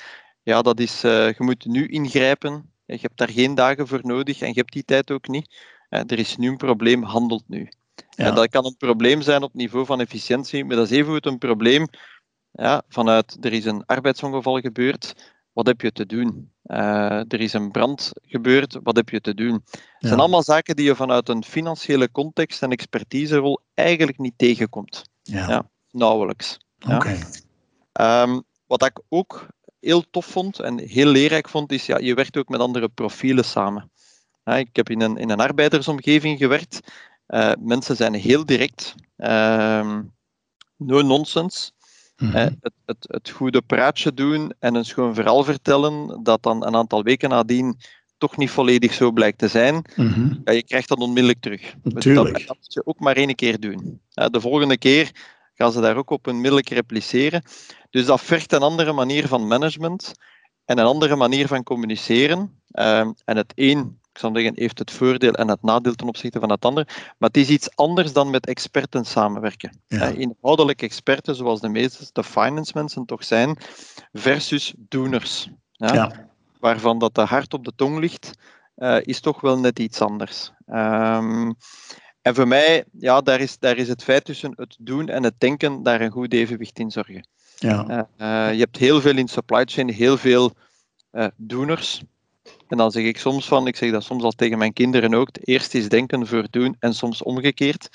B: Ja, dat is, uh, je moet nu ingrijpen. Je hebt daar geen dagen voor nodig en je hebt die tijd ook niet. Uh, er is nu een probleem, handelt nu. Ja. dat kan een probleem zijn op niveau van efficiëntie, maar dat is evengoed een probleem ja, vanuit er is een arbeidsongeval gebeurd, wat heb je te doen? Er is een brand gebeurd, wat heb je te doen? Het zijn allemaal zaken die je vanuit een financiële context en expertiserol eigenlijk niet tegenkomt. Ja. ja nauwelijks. Ja. Um, wat ik ook heel tof vond en heel leerrijk vond, is ja, je werkt ook met andere profielen samen. Ja, ik heb in een, in een arbeidersomgeving gewerkt. Uh, mensen zijn heel direct. Uh, no nonsense. Mm -hmm. het, het, het, goede praatje doen en een schoon verhaal vertellen, dat dan een aantal weken nadien toch niet volledig zo blijkt te zijn, mm -hmm. ja, je krijgt dat onmiddellijk terug.
A: Natuurlijk.
B: Dus dat, moet je ook maar één keer doen. de volgende keer gaan ze daar ook op onmiddellijk repliceren. Dus dat vergt een andere manier van management en een andere manier van communiceren. Ehm, en het een, ik zou zeggen, heeft het voordeel en het nadeel ten opzichte van het ander. Maar het is iets anders dan met experten samenwerken. Ja. Uh, inhoudelijke experten, zoals de meeste de finance mensen toch zijn, versus doeners. Ja? ja. Waarvan dat de hart op de tong ligt, uh, is toch wel net iets anders. Um, en voor mij, ja, daar is, daar is het feit tussen het doen en het denken daar een goed evenwicht in zorgen. Ja. Uh, uh, je hebt heel veel in supply chain, heel veel uh, doeners. En dan zeg ik soms van, ik zeg dat soms al tegen mijn kinderen ook, eerst is denken voor doen en soms omgekeerd.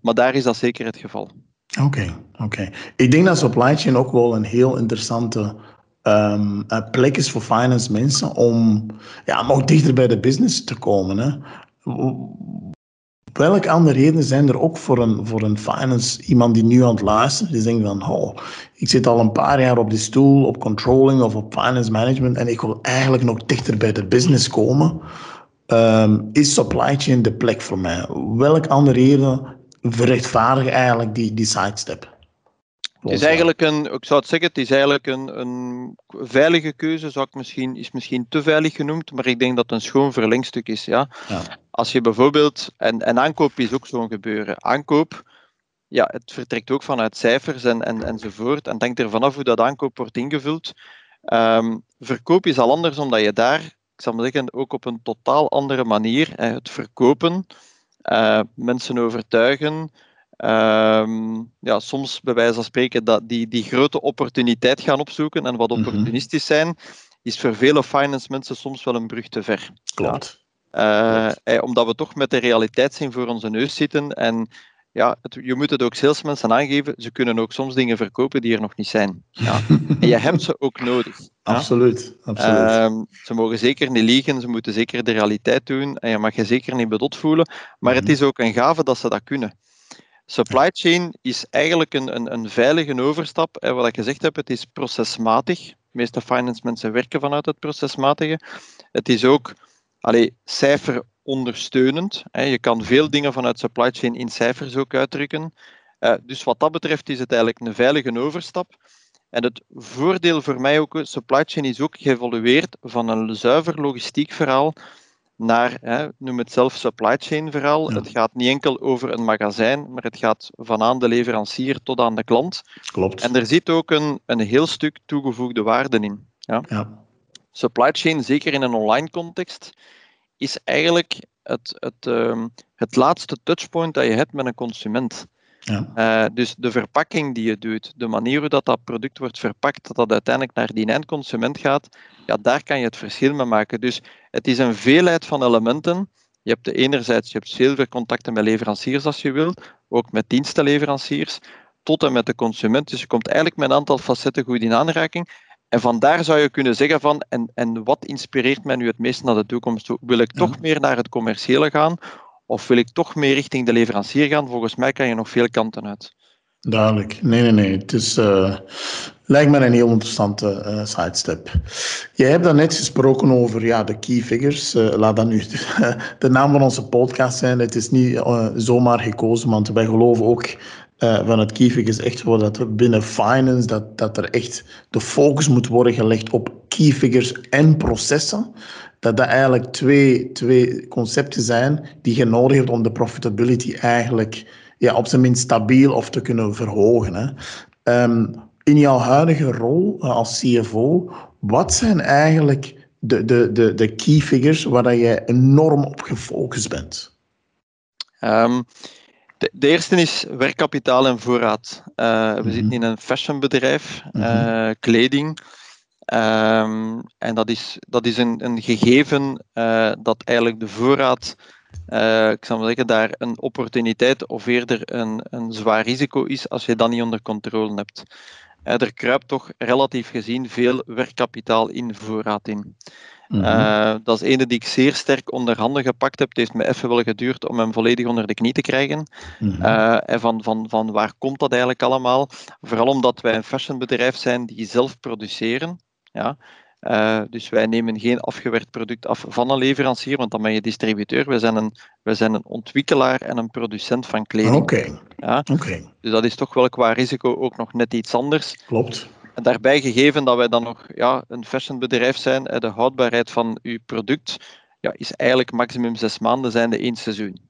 B: maar daar is dat zeker het geval.
A: Oké, okay, oké. Okay. Ik denk dat supply chain ook wel een heel interessante um, plek is voor finance mensen om ja, nog dichter bij de business te komen. Hè welke andere redenen zijn er ook voor een, voor een finance, iemand die nu aan het luisteren, die denkt van, oh, ik zit al een paar jaar op die stoel, op controlling of op finance management, en ik wil eigenlijk nog dichter bij de business komen. Um, is supply chain de plek voor mij? Welke andere reden verrechtvaardigen eigenlijk die, die sidestep?
B: Het is eigenlijk een, ik zou het zeggen, het is eigenlijk een, een veilige keuze, zou ik misschien, is misschien te veilig genoemd, maar ik denk dat het een schoon verlengstuk is. Ja. ja. Als je bijvoorbeeld, en, en aankoop is ook zo'n gebeuren. Aankoop, ja, het vertrekt ook vanuit cijfers en, en, enzovoort, en denkt er vanaf hoe dat aankoop wordt ingevuld. Um, verkoop is al anders, omdat je daar, ik zal maar zeggen, ook op een totaal andere manier, het verkopen, uh, mensen overtuigen, Um, ja, soms bij wijze van spreken dat die, die grote opportuniteit gaan opzoeken en wat mhm. opportunistisch zijn, is voor vele finance mensen soms wel een brug te ver.
A: Klopt.
B: Ja. Uh, omdat we toch met de realiteit zien voor onze neus zitten en ja, het, je moet het ook salesmensen aangeven, ze kunnen ook soms dingen verkopen die er nog niet zijn. Ja. en je hebt ze ook nodig.
A: Absoluut. absoluut. Uh,
B: ze mogen zeker niet liegen, ze moeten zeker de realiteit doen en je mag je zeker niet bedot voelen, maar het mhm. is ook een gave dat ze dat kunnen. Supply chain is eigenlijk een, een, een veilige overstap. En wat ik gezegd heb, het is procesmatig. De meeste finance mensen werken vanuit het procesmatige. Het is ook allee, cijferondersteunend. Je kan veel dingen vanuit supply chain in cijfers ook uitdrukken. Uh, dus wat dat betreft is het eigenlijk een veilige overstap. En het voordeel voor mij ook, supply chain is ook geëvolueerd van een zuiver logistiek verhaal naar, hè, noem het zelf, supply chain verhaal. Het gaat niet enkel over een magazijn, maar het gaat van aan de leverancier tot aan de klant.
A: Klopt.
B: En er zit ook een, een heel stuk toegevoegde waarde in. Ja? ja. Supply chain, zeker in een online context, is eigenlijk het, het, uh, het laatste touchpoint dat je hebt met een consument. Ja. dus de verpakking die je doet, de manier hoe dat, dat product wordt verpakt, dat dat uiteindelijk naar die eindconsument gaat, ja, daar kan je het verschil mee maken. Dus het is een veelheid van elementen. Je hebt de enerzijds je hebt veel contacten met leveranciers als je wilt, ook met dienstenleveranciers, tot en met de consument. Dus je komt eigenlijk met een aantal facetten goed in aanraking. En vandaar zou je kunnen zeggen van, en, en wat inspireert mij nu het meest naar de toekomst Wil ik toch meer naar het commerciële gaan? Of wil ik toch meer richting de leverancier gaan? Volgens mij kan je nog veel kanten uit.
A: Duidelijk. Nee, nee, nee. Het is, uh, lijkt me een heel interessante uh, sidestep. Je hebt net gesproken over ja, de key figures. Uh, laat dat nu de, naam van onze podcast zijn. Het is niet zomaar gekozen, want wij geloven ook van het key figures echt zo dat binnen finance dat, dat er echt de focus moet worden gelegd op key figures en processen dat dat eigenlijk twee, twee concepten zijn die je nodig hebt om de profitability eigenlijk ja, op zijn minst stabiel of te kunnen verhogen. Hè. Ehm, in jouw huidige rol eh, als CFO, wat zijn eigenlijk de, de, de, de key figures waar je enorm op gefocust bent?
B: Um, de, de, eerste is werkkapitaal en voorraad. Uh, we mhm. zitten in een fashionbedrijf, uh, kleding. Um, en dat is, dat is een, een gegeven uh, dat eigenlijk de voorraad, uh, ik zou maar zeggen, daar een opportuniteit of eerder een, een zwaar risico is als je dat niet onder controle hebt. Uh, er kruipt toch relatief gezien veel werkkapitaal in voorraad in. Mm -hmm. dat is ene die ik zeer sterk onder handen gepakt heb. Het heeft me even wel geduurd om hem volledig onder de knie te krijgen. Mm -hmm. en van, van, van waar komt dat eigenlijk allemaal? Vooral omdat wij een fashionbedrijf zijn die zelf produceren. Ja? Uh, dus wij nemen geen afgewerkt product af van een leverancier, want dan ben je distributeur. We zijn een, we zijn een ontwikkelaar en een producent van kleding.
A: Oké.
B: Ja? Okay. Dus dat is toch wel qua risico ook nog net iets anders.
A: Klopt.
B: En daarbij gegeven dat wij dan nog ja, een fashionbedrijf zijn, de houdbaarheid van uw product ja, is eigenlijk maximum zes maanden zijn de één seizoen.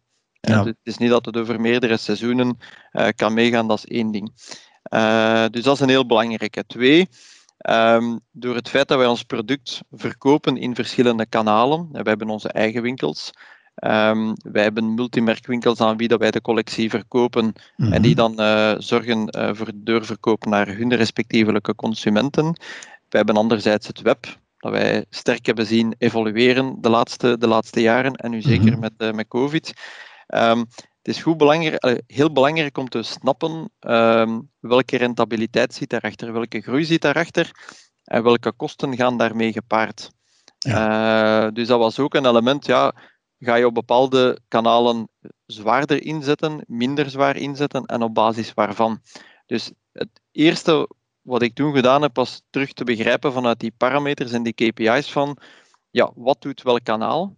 B: Ja. Dus het is niet dat het over meerdere seizoenen uh, kan meegaan, dat is één ding. Uh, dus dat is een heel belangrijke. Twee, Um, door het feit dat wij ons product verkopen in verschillende kanalen. We hebben onze eigen winkels. Um, wij hebben multimerkwinkels aan wie dat wij de collectie verkopen en die mhm. dan uh, zorgen uh, voor de doorverkoop naar hun respectievelijke consumenten. We hebben anderzijds het web, dat wij sterk hebben zien evolueren de laatste, de laatste jaren en nu zeker mhm. met, uh, met COVID. Um, het is goed belangrijk, heel belangrijk om te snappen um, welke rentabiliteit zit daarachter, welke groei zit daarachter en welke kosten gaan daarmee gepaard. Ja. Uh, dus dat was ook een element, ja, ga je op bepaalde kanalen zwaarder inzetten, minder zwaar inzetten en op basis waarvan. Dus het eerste wat ik toen gedaan heb, was terug te begrijpen vanuit die parameters en die KPI's van, ja, wat doet welk kanaal?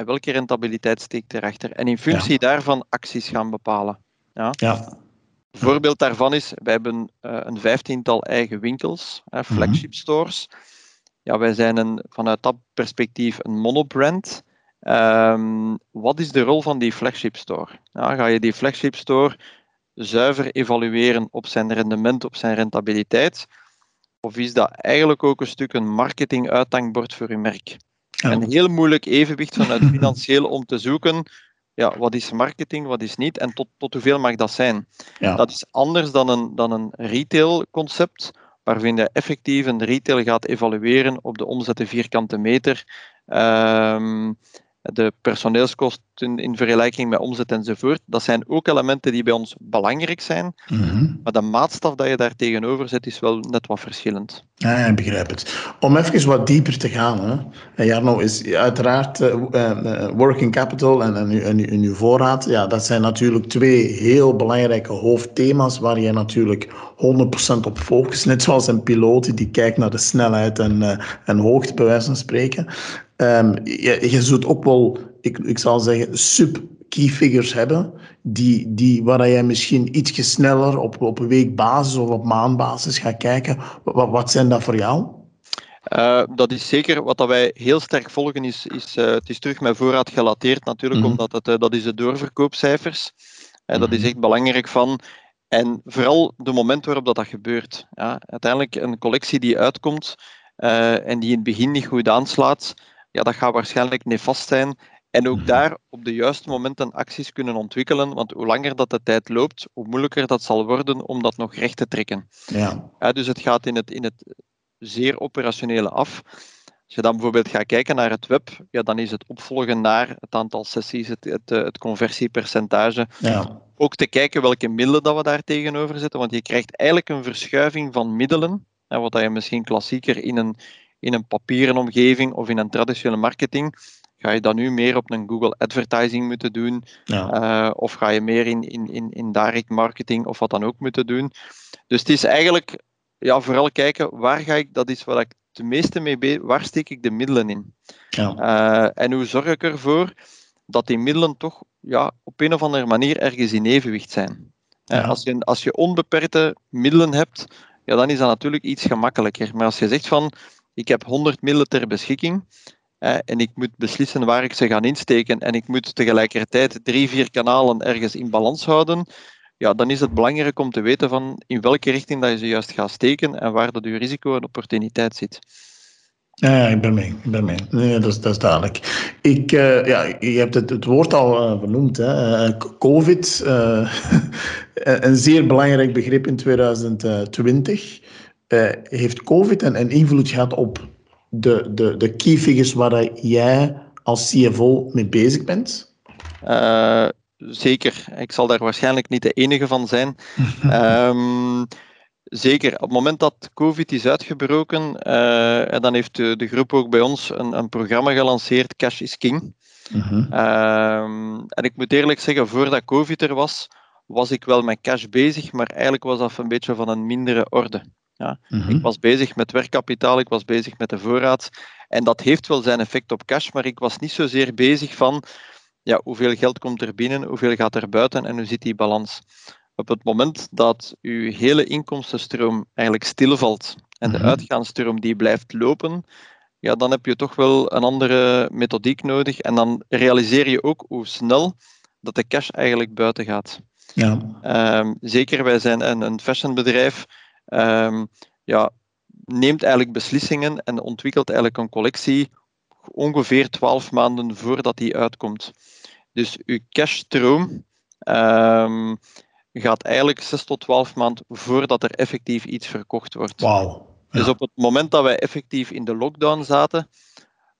B: En welke rentabiliteit steekt erachter. En in functie daarvan acties gaan bepalen. Ja?
A: ja.
B: Een voorbeeld daarvan is, wij hebben uh, een vijftiental eigen winkels, mhm. flagship stores. Ja, wij zijn een, vanuit dat perspectief een monobrand. Um, wat is de rol van die flagship store? Ja, ga je die flagship store zuiver evalueren op zijn rendement, op zijn rentabiliteit? Of is dat eigenlijk ook een stuk een marketing-uithangbord voor je merk? Een heel moeilijk evenwicht vanuit financieel om te zoeken. Ja, wat is marketing, wat is niet en tot, tot hoeveel mag dat zijn? Ja. Dat is anders dan een, dan een retail-concept, waarin je effectief een retail gaat evalueren op de omzet de vierkante meter. Um, de personeelskosten in vergelijking met omzet enzovoort. Dat zijn ook elementen die bij ons belangrijk zijn, mhm. maar de maatstaf dat je daar tegenover zet is wel net wat verschillend.
A: Ja, ik begrijp het. Om even wat dieper te gaan, hè. Jarno, is uiteraard uh, uh, working capital en, en, en, en, uw voorraad, ja, dat zijn natuurlijk twee heel belangrijke hoofdthema's waar je natuurlijk 100% op focust, net zoals een piloot die kijkt naar de snelheid en, uh, en hoogte, bij wijze van spreken. Um, je, je zult ook wel, ik, ik zal zeggen, sub-key figures hebben, die, die, waar je misschien ietsje sneller op, op weekbasis of op maandbasis gaat kijken. Wat, wat zijn dat voor jou?
B: Uh, dat is zeker wat dat wij heel sterk volgen, is, is uh, het is terug met voorraad gelateerd natuurlijk, mm omdat het, uh, dat is de doorverkoopcijfers. Mm Dat is mhm. echt belangrijk van. En vooral de moment waarop dat, dat gebeurt. Ja, uiteindelijk een collectie die uitkomt en die in het begin niet goed aanslaat, ja, dat gaat waarschijnlijk nefast zijn En ook
A: Mhm.
B: daar op de juiste momenten acties kunnen ontwikkelen, want hoe langer dat de tijd loopt, hoe moeilijker dat zal worden om dat nog recht te trekken.
A: Ja.
B: Ja, dus het gaat in het, in het zeer operationele af. Als je dan bijvoorbeeld gaat kijken naar het web, ja, dan is het opvolgen naar het aantal sessies, het, het, eh, het conversiepercentage.
A: Ja.
B: Ook te kijken welke middelen dat we daar tegenover zetten, want je krijgt eigenlijk een verschuiving van middelen, hè, wat je misschien klassieker in een, in een papieren omgeving of in een traditionele marketing, ga je dan nu meer op een Google Advertising moeten doen,
A: Ja.
B: eh, of ga je meer in, in, in, in direct marketing of wat dan ook moeten doen. Dus het is eigenlijk ja, vooral kijken waar ga ik, dat is waar ik het meeste mee bezig waar steek ik de middelen in?
A: Ja.
B: Eh, en hoe zorg ik ervoor dat die middelen toch ja, op een of andere manier ergens in evenwicht zijn? Eh, als, je, als je onbeperkte middelen hebt, ja, dan is dat natuurlijk iets gemakkelijker. Maar als je zegt van, ik heb 100 middelen ter beschikking, eh, en ik moet beslissen waar ik ze ga insteken en ik moet tegelijkertijd drie, vier kanalen ergens in balans houden, ja, dan is het belangrijk om te weten van in welke richting dat je ze juist gaat steken en waar dat je risico en opportuniteit zit.
A: Ja, ja, ik ben mee. Ik ben mee. Nee, dat, is, dat duidelijk. Ik, eh, ja, je hebt het, het woord al eh, vernoemd. Hè. Eh, COVID, eh, een zeer belangrijk begrip in 2020. Eh, heeft COVID een, een invloed gehad op de, de, de key figures waar jij als CFO mee bezig bent?
B: Uh, zeker. Ik zal daar waarschijnlijk niet de enige van zijn. um, zeker. Op het moment dat COVID is uitgebroken, uh, en dan heeft de, de, groep ook bij ons een, een programma gelanceerd, Cash is King. Uh -huh. um, en ik moet eerlijk zeggen, voordat COVID er was, was ik wel met cash bezig, maar eigenlijk was dat een beetje van een mindere orde. Ja. -huh. Ik was bezig met werkkapitaal, ik was bezig met de voorraad. En dat heeft wel zijn effect op cash, maar ik was niet zozeer bezig van ja, hoeveel geld komt er binnen, hoeveel gaat er buiten en hoe zit die balans. Op het moment dat uw hele inkomstenstroom eigenlijk stilvalt en de -huh. uitgaansstroom die blijft lopen, ja, dan heb je toch wel een andere methodiek nodig en dan realiseer je ook hoe snel dat de cash eigenlijk buiten gaat.
A: Ja.
B: Um, zeker, wij zijn een, een fashionbedrijf. Um, ja, neemt eigenlijk beslissingen en ontwikkelt eigenlijk een collectie ongeveer 12 maanden voordat die uitkomt. Dus uw cashstroom um, gaat eigenlijk 6 tot 12 maanden voordat er effectief iets verkocht wordt.
A: Wauw.
B: Ja. Dus op het moment dat wij effectief in de lockdown zaten,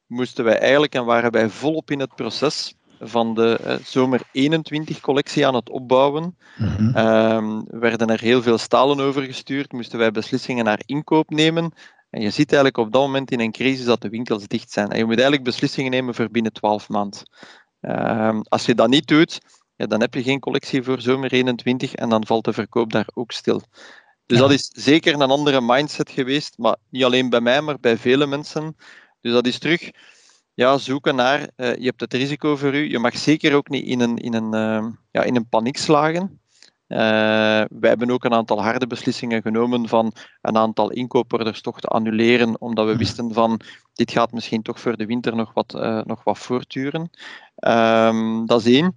B: moesten wij eigenlijk en waren wij volop in het proces van de eh, zomer 21 collectie aan het opbouwen. Mm -hmm. um, werden er heel veel stalen overgestuurd, moesten wij beslissingen naar inkoop nemen. En je ziet eigenlijk op dat moment in een crisis dat de winkels dicht zijn. En je moet eigenlijk beslissingen nemen voor binnen 12 maanden. Um, als je dat niet doet, ja, dan heb je geen collectie voor zomer 21 en dan valt de verkoop daar ook stil. Dus ja. dat is zeker een andere mindset geweest, maar niet alleen bij mij, maar bij vele mensen. Dus dat is terug ja, zoeken naar, uh, je hebt het risico voor u, je mag zeker ook niet in een, in een, uh, ja, in een paniek slagen. Uh, wij hebben ook een aantal harde beslissingen genomen van een aantal inkooporders toch te annuleren, omdat we wisten van dit gaat misschien toch voor de winter nog wat, uh, nog wat voortduren. Um, dat is één.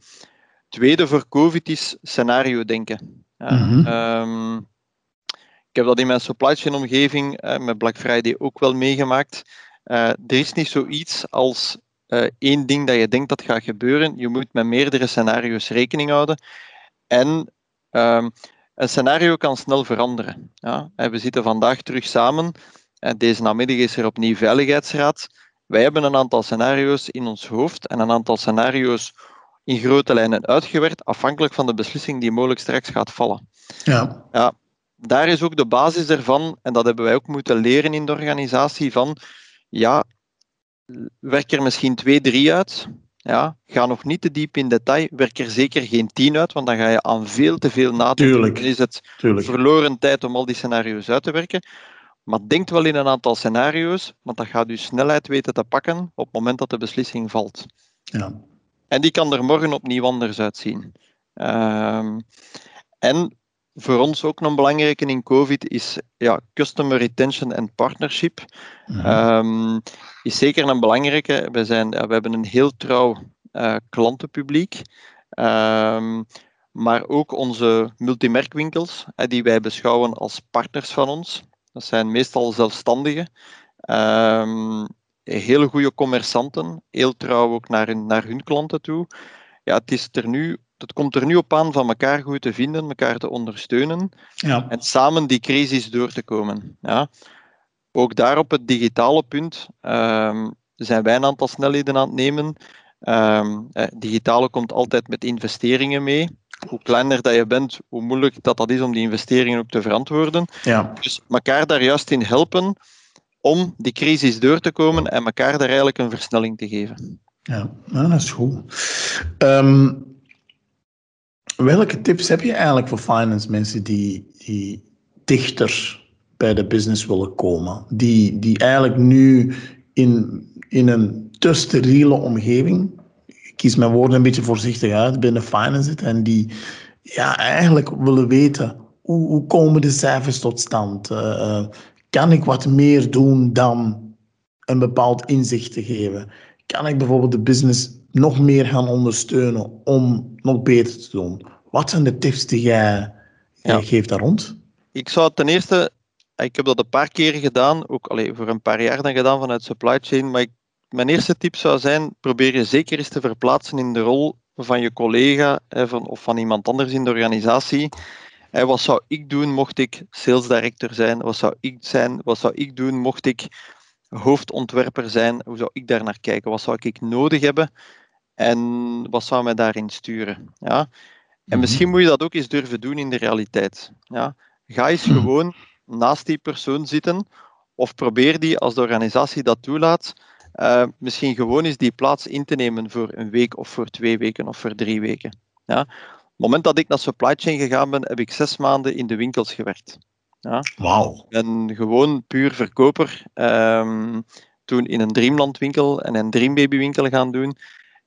B: Tweede voor COVID is scenario denken. Mm -hmm. um, ik heb dat in mijn supply chain omgeving met Black Friday ook wel meegemaakt. Uh, er is niet zoiets als één ding dat je denkt dat gaat gebeuren. Je moet met meerdere scenario's rekening houden. En Um, een scenario kan snel veranderen. Ja? En we zitten vandaag terug samen. En deze namiddag is er opnieuw Veiligheidsraad. Wij hebben een aantal scenario's in ons hoofd en een aantal scenario's in grote lijnen uitgewerkt, afhankelijk van de beslissing die mogelijk straks gaat vallen.
A: Ja.
B: Ja, daar is ook de basis ervan, en dat hebben wij ook moeten leren in de organisatie, van ja, werk er misschien twee, drie uit, ja, ga nog niet te diep in detail. Werk er zeker geen tien uit, want dan ga je aan veel te veel nadenken.
A: Tuurlijk.
B: Dan is het
A: Tuurlijk.
B: verloren tijd om al die scenario's uit te werken. Maar denk wel in een aantal scenario's, want dat gaat je snelheid weten te pakken op het moment dat de beslissing valt.
A: Ja.
B: En die kan er morgen opnieuw anders uitzien. Um, en voor ons ook een belangrijke in COVID is ja, customer retention en partnership.
A: Mhm.
B: Um, is zeker een belangrijke. We, zijn, ja, we hebben een heel trouw uh, klantenpubliek. Um, maar ook onze multimerkwinkels, uh, die wij beschouwen als partners van ons. Dat zijn meestal zelfstandigen. Um, hele goede commerçanten, heel trouw ook naar hun, naar hun klanten toe. Ja, het, is er nu, het komt er nu op aan van elkaar goed te vinden, elkaar te ondersteunen
A: Ja.
B: en samen die crisis door te komen. Ja. Ook daar op het digitale punt ehm, zijn wij een aantal snelheden aan het nemen. Ehm, eh, digitale komt altijd met investeringen mee. Hoe kleiner dat je bent, hoe moeilijk dat, dat is om die investeringen ook te verantwoorden.
A: Ja.
B: Dus elkaar daar juist in helpen om die crisis door te komen en elkaar daar eigenlijk een versnelling te geven.
A: Ja, nou, dat is goed. Ehm, welke tips heb je eigenlijk voor finance mensen die, die dichter bij de business willen komen? Die, die eigenlijk nu in, in een te steriele omgeving, ik kies mijn woorden een beetje voorzichtig uit, binnen finance zitten en die ja, eigenlijk willen weten hoe, hoe komen de cijfers tot stand? Eh, kan ik wat meer doen dan een bepaald inzicht te geven? kan ik bijvoorbeeld de business nog meer gaan ondersteunen om nog beter te doen? Wat zijn de tips die jij,
B: Ja.
A: geeft daar rond?
B: Ik zou ten eerste, ik heb dat een paar keer gedaan, ook allee, voor een paar jaar dan gedaan vanuit supply chain, maar ik, mijn eerste tip zou zijn, probeer je zeker eens te verplaatsen in de rol van je collega hè, van, of van iemand anders in de organisatie. Hè, wat zou ik doen mocht ik sales director zijn? Wat zou ik zijn? Wat zou ik doen mocht ik hoofdontwerper zijn? Hoe zou ik daar naar kijken? Wat zou ik nodig hebben? En wat zou mij daarin sturen? Ja? En
A: Mhm.
B: misschien moet je dat ook eens durven doen in de realiteit. Ja? Ga eens
A: Mhm.
B: gewoon naast die persoon zitten, of probeer die, als de organisatie dat toelaat, eh, misschien gewoon eens die plaats in te nemen voor een week of voor twee weken of voor drie weken. Ja? Op het moment dat ik naar supply chain gegaan ben, heb ik zes maanden in de winkels gewerkt.
A: Wauw.
B: Ik ben gewoon puur verkoper. ehm, toen in een Dreamland winkel en een Dreambaby winkel gaan doen.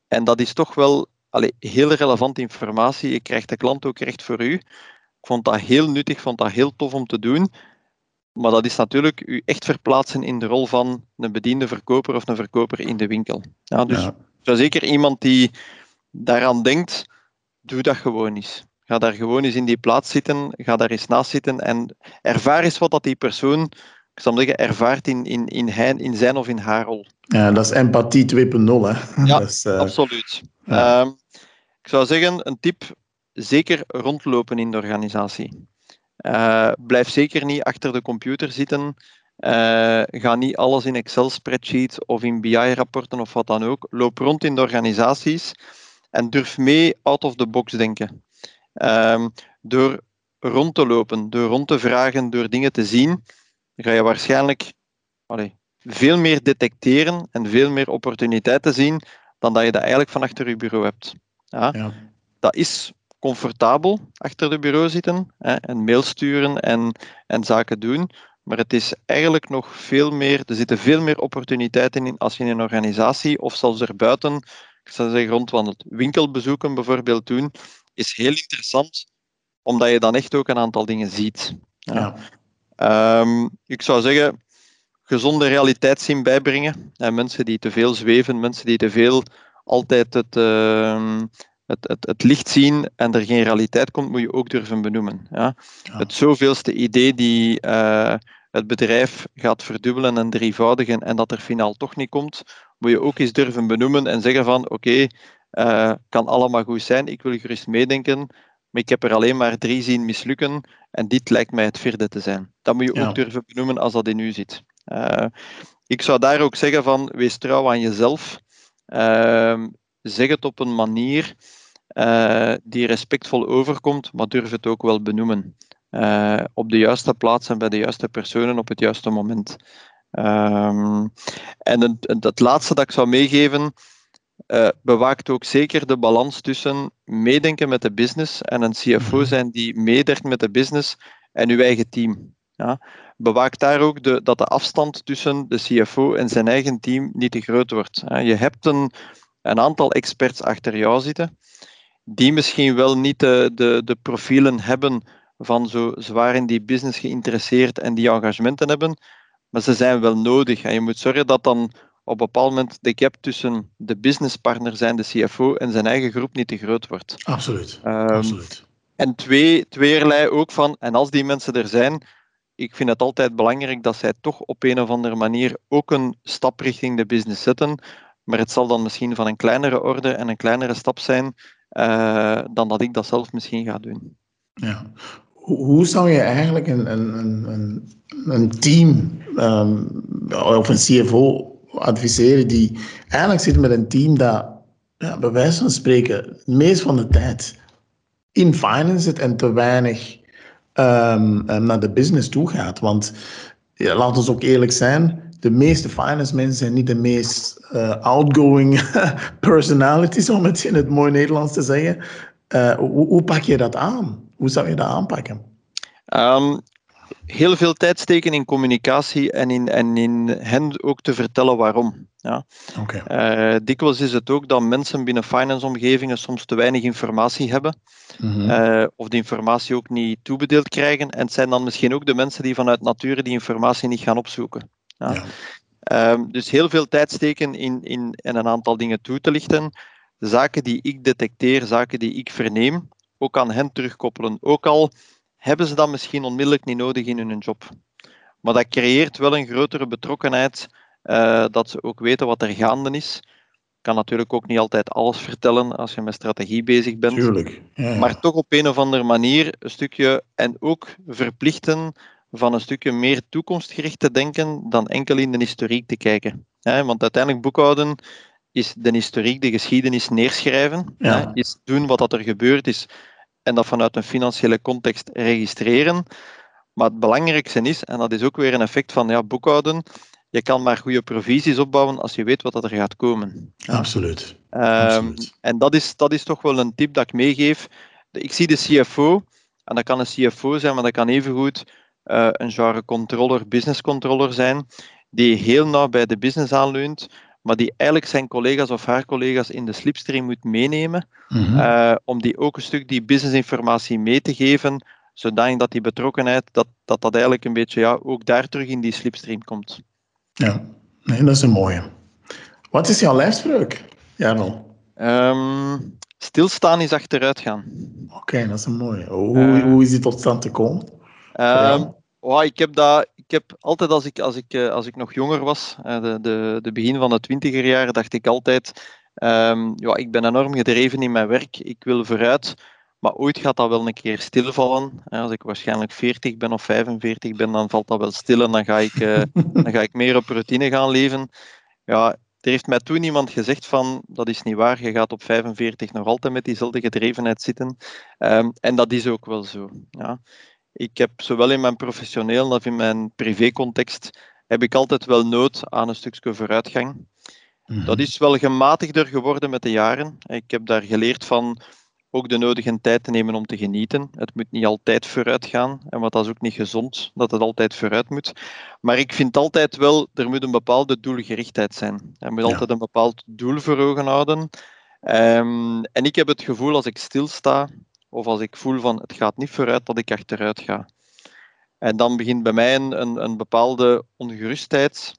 B: En dat is toch wel allee, heel relevante informatie. Je krijgt de klant ook recht voor u. Ik vond dat heel nuttig, vond dat heel tof om te doen. Maar dat is natuurlijk u echt verplaatsen in de rol van een bediende verkoper of een verkoper in de winkel. Ja, dus
A: Ja.
B: zo zeker iemand die daaraan denkt, doe dat gewoon eens. Ga daar gewoon eens in die plaats zitten, ga daar eens naast zitten en ervaar eens wat dat die persoon, ik zal zeggen, ervaart in, in, in, hij, in zijn of in haar rol.
A: ja, dat is empathie 2.0. Hè?
B: Ja,
A: is, eh,
B: Absoluut.
A: ja.
B: Ehm, ik zou zeggen, een tip, zeker rondlopen in de organisatie. Eh, blijf zeker niet achter de computer zitten. Eh, ga niet alles in Excel-spreadsheets of in BI-rapporten of wat dan ook. Loop rond in de organisaties en durf mee out of the box denken. Ehm, door rond te lopen, door rond te vragen, door dingen te zien, ga je waarschijnlijk veel meer detecteren en veel meer opportuniteiten zien dan dat je dat eigenlijk van achter je bureau hebt. Ja?
A: ja.
B: Dat is comfortabel achter de bureau zitten hè, en mail sturen en, en zaken doen. Maar het is eigenlijk nog veel meer, er zitten veel meer opportuniteiten in als je in een organisatie of zelfs erbuiten, ik zou zeggen rondwandelt. Winkelbezoeken bijvoorbeeld doen, is heel interessant, omdat je dan echt ook een aantal dingen ziet. Ja.
A: Ja.
B: Ehm, ik zou zeggen, gezonde realiteitszin bijbrengen. En mensen die te veel zweven, mensen die te veel altijd het, ehm, het, het, het licht zien en er geen realiteit komt, moet je ook durven benoemen. Ja?
A: Ja.
B: Het zoveelste idee die eh, het bedrijf gaat verdubbelen en drievoudigen en dat er finaal toch niet komt, moet je ook eens durven benoemen en zeggen van oké, eh, kan allemaal goed zijn, ik wil gerust meedenken, maar ik heb er alleen maar drie zien mislukken en dit lijkt mij het vierde te zijn. Dat moet je
A: Ja.
B: ook durven benoemen als dat in u zit. Eh, ik zou daar ook zeggen van, wees trouw aan jezelf. Ehm, zeg het op een manier eh, die respectvol overkomt, maar durf het ook wel benoemen. Eh, op de juiste plaats en bij de juiste personen op het juiste moment. Ehm, en het, het laatste dat ik zou meegeven, eh, bewaakt ook zeker de balans tussen meedenken met de business en een CFO
A: Mhm.
B: zijn die meedenkt met de business en uw eigen team. Ja? Bewaak daar ook de, dat de afstand tussen de CFO en zijn eigen team niet te groot wordt. Je hebt een, een aantal experts achter jou zitten, die misschien wel niet de, de, de profielen hebben van zo zwaar in die business geïnteresseerd en die engagementen hebben, maar ze zijn wel nodig. En je moet zorgen dat dan op een bepaald moment de gap tussen de businesspartner zijn, de CFO, en zijn eigen groep niet te groot wordt.
A: Absoluut.
B: Ehm,
A: Absoluut.
B: en twee, tweeërlei ook van, en als die mensen er zijn, ik vind het altijd belangrijk dat zij toch op een of andere manier ook een stap richting de business zetten. Maar het zal dan misschien van een kleinere orde en een kleinere stap zijn uh, dan dat ik dat zelf misschien ga doen.
A: Ja. Hoe zou je eigenlijk een, een, een, een team um, of een CFO adviseren die eigenlijk zit met een team dat ja, bij wijze van spreken meest van de tijd in finance zit en te weinig um, naar de business toe gaat? Want ja, laten we ook eerlijk zijn, de meeste finance mensen zijn niet de meest uh, outgoing personalities, om het in het mooi Nederlands te zeggen. Uh, hoe, pak je dat aan? Hoe zou je dat aanpakken?
B: Um, heel veel tijd steken in communicatie en in, en in hen ook te vertellen waarom. Ja. Okay. Uh, dikwijls is het ook dat mensen binnen finance-omgevingen soms te weinig informatie hebben, mm -hmm. of die informatie ook niet toebedeeld krijgen. En het zijn dan misschien ook de mensen die vanuit nature die informatie niet gaan opzoeken. Ja. Um, dus heel veel tijd steken in, in, in een aantal dingen toe te lichten. Zaken die ik detecteer, zaken die ik verneem, ook aan hen terugkoppelen. Ook al hebben ze dat misschien onmiddellijk niet nodig in hun job. Maar dat creëert wel een grotere betrokkenheid, uh, dat ze ook weten wat er gaande is. Ik kan natuurlijk ook niet altijd alles vertellen als je met strategie bezig bent.
A: Tuurlijk.
B: Ja, ja. Maar toch op een of andere manier een stukje en ook verplichten van een stukje meer toekomstgericht te denken dan enkel in de historiek te kijken. want uiteindelijk boekhouden is de historiek, de geschiedenis neerschrijven, ja. is doen wat er gebeurd is en dat vanuit een financiële context registreren. Maar het belangrijkste is, en dat is ook weer een effect van ja, boekhouden, je kan maar goede provisies opbouwen als je weet wat er gaat komen.
A: Absoluut.
B: Um, Absoluut. En dat is, dat is toch wel een tip dat ik meegeef. Ik zie de CFO, en dat kan een CFO zijn, maar dat kan evengoed uh, een genre controller, business controller zijn, die heel nauw bij de business aanleunt, maar die eigenlijk zijn collega's of haar collega's in de slipstream moet meenemen, mm -hmm. om die ook een stuk die businessinformatie mee te geven, zodanig dat die betrokkenheid, dat, dat dat eigenlijk een beetje ja, ook daar terug in die slipstream komt.
A: Ja, nee, dat is een mooie. Wat is jouw lijfspreuk, Jarno?
B: Um, stilstaan is achteruit gaan.
A: Oké, okay, dat is een mooie. Hoe, uh, hoe is die tot stand gekomen?
B: Um, oh, ik heb dat ik heb altijd als ik, als ik, eh, als ik nog jonger was, eh, de, de, de begin van de twintiger jaren, dacht ik altijd, um, ja, ik ben enorm gedreven in mijn werk, ik wil vooruit, maar ooit gaat dat wel een keer stilvallen. Als ik waarschijnlijk 40 ben of 45 ben, dan valt dat wel stil en dan ga ik, dan ga ik meer op routine gaan leven. Ja, er heeft mij toen iemand gezegd van, dat is niet waar, je gaat op 45 nog altijd met diezelfde gedrevenheid zitten. Um, en dat is ook wel zo. Ja. Ik heb zowel in mijn professioneel als in mijn privécontext heb ik altijd wel nood aan een stukje vooruitgang. Mhm. Dat is wel gematigder geworden met de jaren. Ik heb daar geleerd van ook de nodige tijd te nemen om te genieten. Het moet niet altijd vooruit gaan. En wat dat is ook niet gezond, dat het altijd vooruit moet. Maar ik vind altijd wel, er moet een bepaalde doelgerichtheid zijn. Er moet altijd een bepaald doel voor ogen houden. Um, en ik heb het gevoel als ik stilsta, of als ik voel van het gaat niet vooruit, dat ik achteruit ga. En dan begint bij mij een, een, bepaalde ongerustheid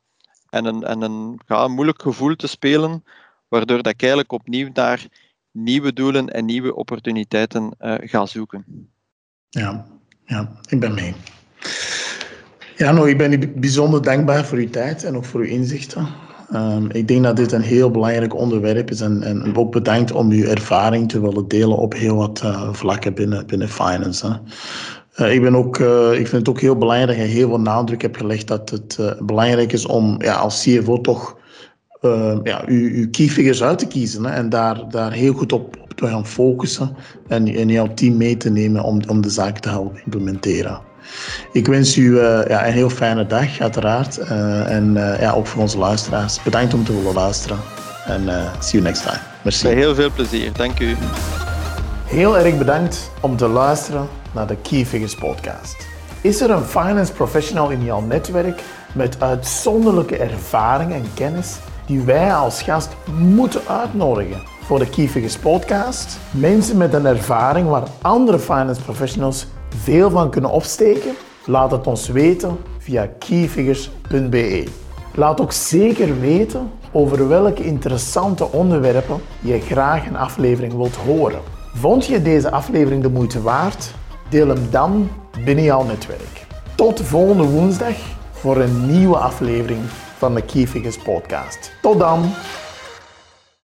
B: en een, en een, ja, moeilijk gevoel te spelen, waardoor dat ik eigenlijk opnieuw naar nieuwe doelen en nieuwe opportuniteiten uh, ga zoeken.
A: Ja, ja, ik ben mee. Ja, nou, ik ben bijzonder dankbaar voor uw tijd en ook voor uw inzichten. Um, ik denk dat dit een heel belangrijk onderwerp is en, en ook bedankt om uw ervaring te willen delen op heel wat uh, vlakken binnen, binnen finance. Uh, ik, ben ook, uh, ik vind het ook heel belangrijk je heel veel nadruk hebt gelegd dat het belangrijk is om ja, als CFO toch ja, uw, uw key figures uit te kiezen hè, en daar, daar heel goed op, op te gaan focussen en, en jouw team mee te nemen om, om de zaak te helpen implementeren. Ik wens u uh, ja, een heel fijne dag, uiteraard. Uh, en uh, ja, ook voor onze luisteraars. Bedankt om te willen luisteren. En see you next time. Merci.
B: Heel veel plezier. Dank u.
A: Heel erg bedankt om te luisteren naar de Key Figures podcast. Is er een finance professional in jouw netwerk met uitzonderlijke ervaring en kennis die wij als gast moeten uitnodigen voor de Key Figures podcast? Mensen met een ervaring waar andere finance professionals veel van kunnen opsteken? Laat het ons weten via keyfigures.be. Laat ook zeker weten over welke interessante onderwerpen je graag een aflevering wilt horen. Vond je deze aflevering de moeite waard? Deel hem dan binnen jouw netwerk. tot volgende woensdag voor een nieuwe aflevering van de Key Figures podcast. Tot dan!